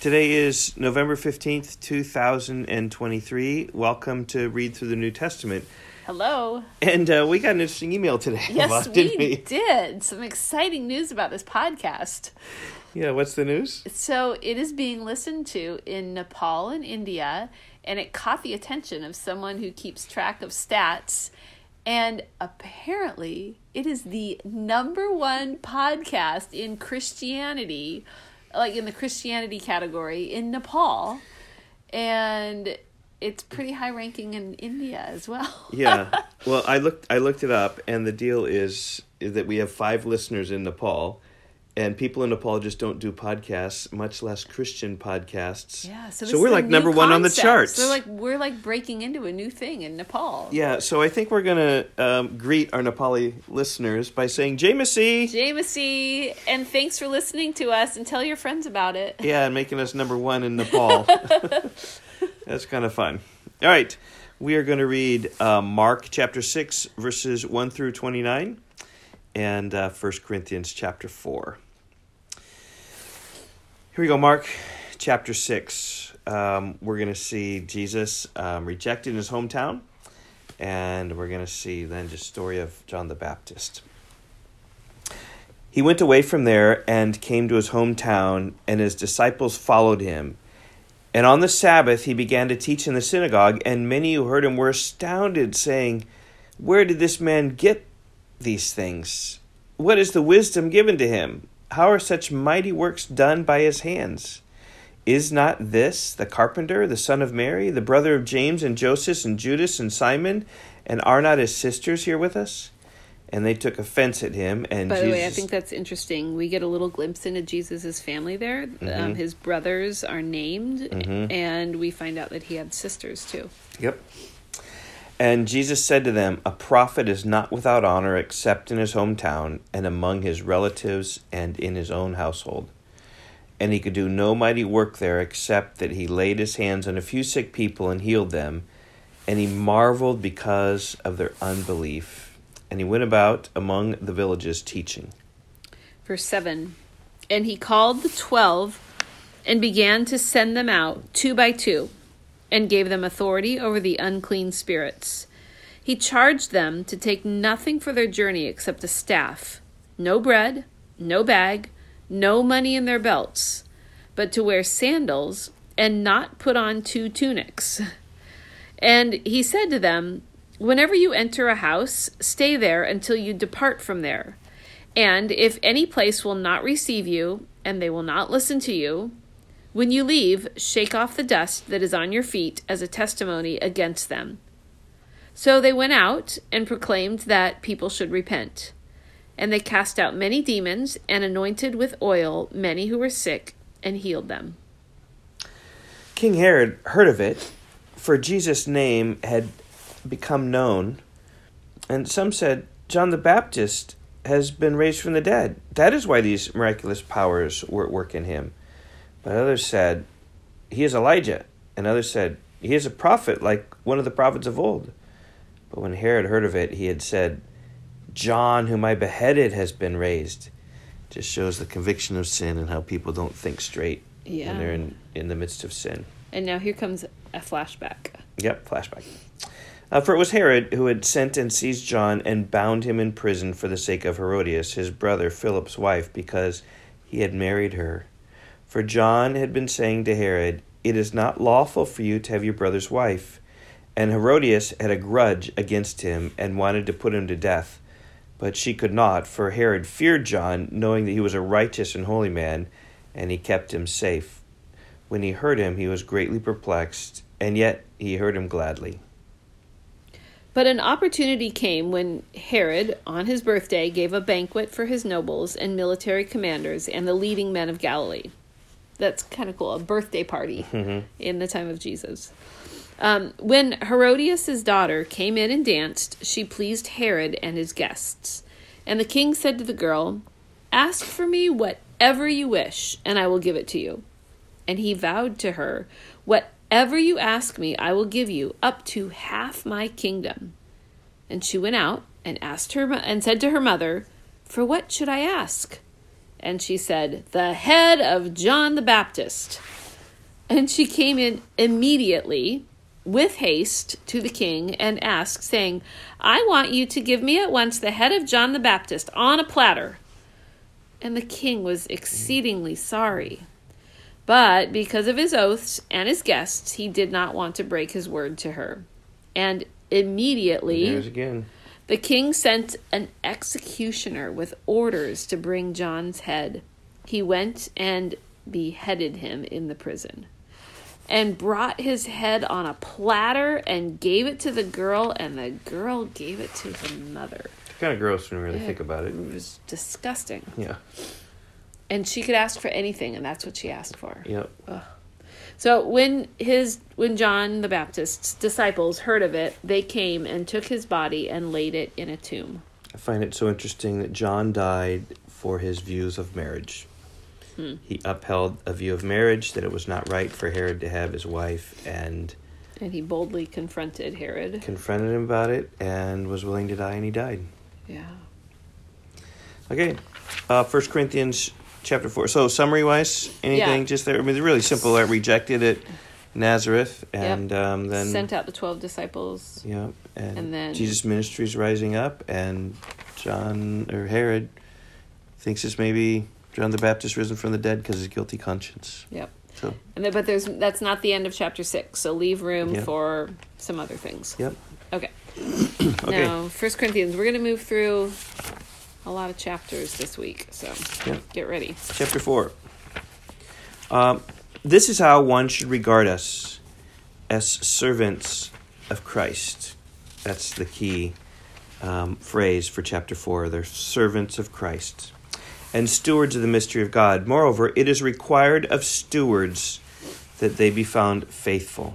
Today is November 15th, 2023. Welcome to Read Through the New Testament. Hello. And uh, we got an interesting email today. Yes, we, we did. Some exciting news about this podcast. Yeah, what's the news? So, it is being listened to in Nepal and India, and it caught the attention of someone who keeps track of stats. And apparently, it is the number one podcast in Christianity, like in the Christianity category in Nepal. And it's pretty high ranking in India as well. yeah. Well, I looked I looked it up and the deal is, is that we have 5 listeners in Nepal and people in Nepal just don't do podcasts, much less Christian podcasts. Yeah, so, so we're like number one on the charts. So like we're like breaking into a new thing in Nepal. Yeah, so I think we're gonna um, greet our Nepali listeners by saying Jamesy, Jamesy, and thanks for listening to us, and tell your friends about it. Yeah, and making us number one in Nepal. That's kind of fun. All right, we are going to read uh, Mark chapter six, verses one through twenty nine, and uh, 1 Corinthians chapter four. Here we go, Mark chapter 6. Um, we're going to see Jesus um, rejected in his hometown, and we're going to see then just story of John the Baptist. He went away from there and came to his hometown, and his disciples followed him. And on the Sabbath he began to teach in the synagogue, and many who heard him were astounded, saying, Where did this man get these things? What is the wisdom given to him? How are such mighty works done by his hands? Is not this the carpenter, the son of Mary, the brother of James and Joseph and Judas and Simon? And are not his sisters here with us? And they took offense at him. And by Jesus... the way, I think that's interesting. We get a little glimpse into Jesus' family there. Mm-hmm. Um, his brothers are named, mm-hmm. and we find out that he had sisters too. Yep. And Jesus said to them, A prophet is not without honor except in his hometown and among his relatives and in his own household. And he could do no mighty work there except that he laid his hands on a few sick people and healed them. And he marveled because of their unbelief. And he went about among the villages teaching. Verse 7 And he called the twelve and began to send them out two by two and gave them authority over the unclean spirits. He charged them to take nothing for their journey except a staff, no bread, no bag, no money in their belts, but to wear sandals and not put on two tunics. And he said to them, Whenever you enter a house, stay there until you depart from there. And if any place will not receive you, and they will not listen to you, when you leave, shake off the dust that is on your feet as a testimony against them. So they went out and proclaimed that people should repent. And they cast out many demons and anointed with oil many who were sick and healed them. King Herod heard of it, for Jesus' name had become known. And some said, John the Baptist has been raised from the dead. That is why these miraculous powers were at work in him. But others said, He is Elijah. And others said, He is a prophet, like one of the prophets of old. But when Herod heard of it, he had said, John, whom I beheaded, has been raised. Just shows the conviction of sin and how people don't think straight yeah. when they're in, in the midst of sin. And now here comes a flashback. Yep, flashback. Uh, for it was Herod who had sent and seized John and bound him in prison for the sake of Herodias, his brother Philip's wife, because he had married her. For John had been saying to Herod, It is not lawful for you to have your brother's wife. And Herodias had a grudge against him and wanted to put him to death. But she could not, for Herod feared John, knowing that he was a righteous and holy man, and he kept him safe. When he heard him, he was greatly perplexed, and yet he heard him gladly. But an opportunity came when Herod, on his birthday, gave a banquet for his nobles and military commanders and the leading men of Galilee that's kind of cool. A birthday party mm-hmm. in the time of Jesus. Um, when Herodias' daughter came in and danced, she pleased Herod and his guests. And the king said to the girl, Ask for me whatever you wish, and I will give it to you. And he vowed to her, Whatever you ask me, I will give you, up to half my kingdom. And she went out and asked her and said to her mother, For what should I ask? And she said, The head of John the Baptist. And she came in immediately with haste to the king and asked, saying, I want you to give me at once the head of John the Baptist on a platter. And the king was exceedingly sorry. But because of his oaths and his guests, he did not want to break his word to her. And immediately again. The king sent an executioner with orders to bring John's head. He went and beheaded him in the prison and brought his head on a platter and gave it to the girl, and the girl gave it to her mother. Kind of gross when you really Yeah. think about it. It was disgusting. Yeah. And she could ask for anything, and that's what she asked for. Yep. So when his when John the Baptist's disciples heard of it, they came and took his body and laid it in a tomb. I find it so interesting that John died for his views of marriage. Hmm. He upheld a view of marriage that it was not right for Herod to have his wife and And he boldly confronted Herod. confronted him about it and was willing to die and he died. Yeah. Okay. Uh First Corinthians chapter four. So summary wise, anything Yeah. just there? I mean, they're really simple. I rejected it. Nazareth and um, then Sent out the 12 disciples. yeah, and, and then- Jesus' ministry is rising up, and John or Herod thinks it's maybe John the Baptist risen from the dead because his guilty conscience. Yep. So And then, but there's that's not the end of chapter 6. So leave room Yep. for some other things. yep. Okay. Okay. Now, First Corinthians, we're going to move through a lot of chapters this week. So Yep. get ready. Chapter 4. Um, this is how one should regard us as servants of Christ. That's the key um, phrase for chapter 4. They're servants of Christ and stewards of the mystery of God. Moreover, it is required of stewards that they be found faithful.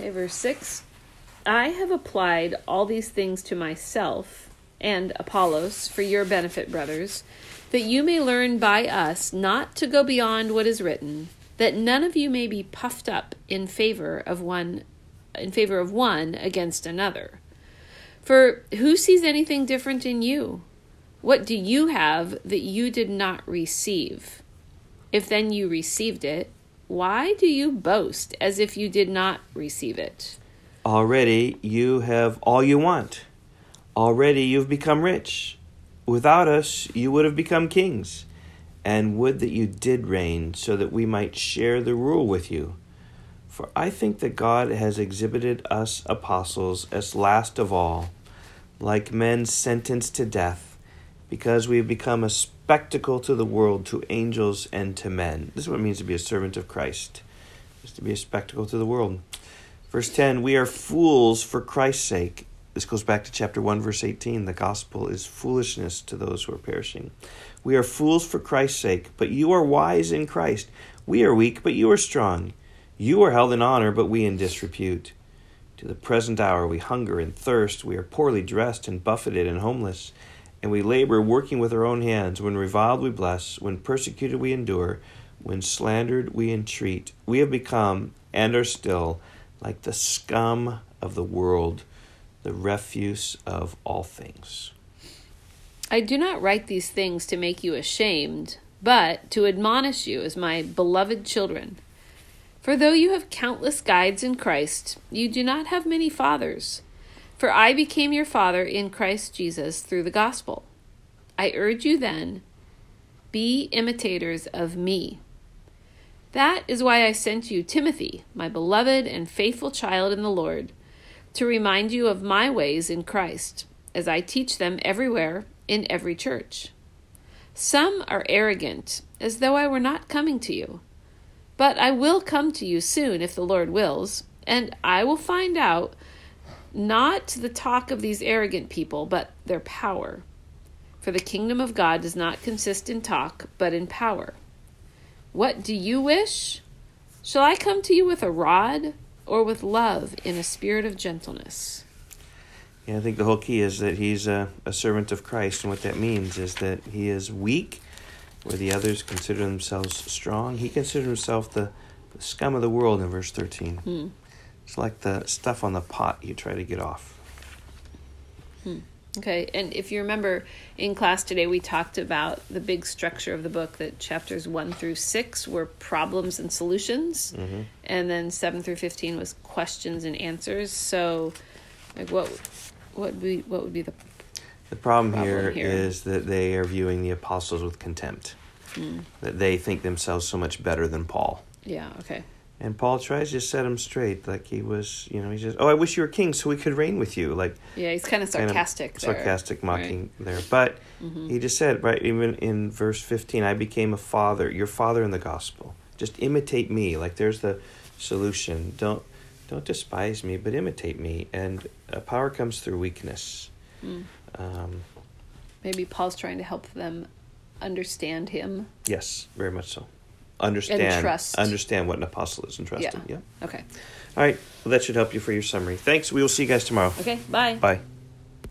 Okay, verse 6. I have applied all these things to myself and Apollos for your benefit, brothers, that you may learn by us not to go beyond what is written, that none of you may be puffed up in favor of one in favor of one against another. For who sees anything different in you? What do you have that you did not receive? If then you received it, why do you boast as if you did not receive it? Already you have all you want. Already you've become rich. Without us, you would have become kings. And would that you did reign, so that we might share the rule with you. For I think that God has exhibited us apostles as last of all, like men sentenced to death, because we have become a spectacle to the world, to angels, and to men. This is what it means to be a servant of Christ, is to be a spectacle to the world. Verse 10 We are fools for Christ's sake. This goes back to chapter 1, verse 18. The gospel is foolishness to those who are perishing. We are fools for Christ's sake, but you are wise in Christ. We are weak, but you are strong. You are held in honor, but we in disrepute. To the present hour we hunger and thirst. We are poorly dressed and buffeted and homeless. And we labor, working with our own hands. When reviled, we bless. When persecuted, we endure. When slandered, we entreat. We have become, and are still, like the scum of the world, the refuse of all things. I do not write these things to make you ashamed, but to admonish you as my beloved children. For though you have countless guides in Christ, you do not have many fathers. For I became your father in Christ Jesus through the gospel. I urge you then, be imitators of me. That is why I sent you Timothy, my beloved and faithful child in the Lord, to remind you of my ways in Christ, as I teach them everywhere in every church. Some are arrogant, as though I were not coming to you. But I will come to you soon, if the Lord wills, and I will find out not the talk of these arrogant people, but their power. For the kingdom of God does not consist in talk, but in power. What do you wish? Shall I come to you with a rod or with love in a spirit of gentleness? Yeah, I think the whole key is that he's a, a servant of Christ, and what that means is that he is weak, where the others consider themselves strong. He considered himself the, the scum of the world in verse 13. Hmm. It's like the stuff on the pot you try to get off. Okay, and if you remember in class today, we talked about the big structure of the book that chapters one through six were problems and solutions, Mm-hmm. and then seven through fifteen was questions and answers. So, like, what what would be what would be the The problem, Problem here here. is that they are viewing the apostles with contempt. Hmm. That they think themselves so much better than Paul. yeah okay And Paul tries to set him straight, like he was, you know, he says, "Oh, I wish you were king, so we could reign with you." Like yeah he's kind of kind of sarcastic there. sarcastic, right? mocking there. But Mhm. he just said, right, even in verse fifteen, "I became a father, your father in the gospel. Just imitate me." Like there's the solution. Don't don't despise me, but imitate me. And uh, power comes through weakness. Mm. Um, Maybe Paul's trying to help them understand him. yes, very much so. Understand, understand what an apostle is and trust Yeah. him. Yeah. Okay. All right. Well, that should help you for your summary. Thanks. We will see you guys tomorrow. Okay. Bye. Bye.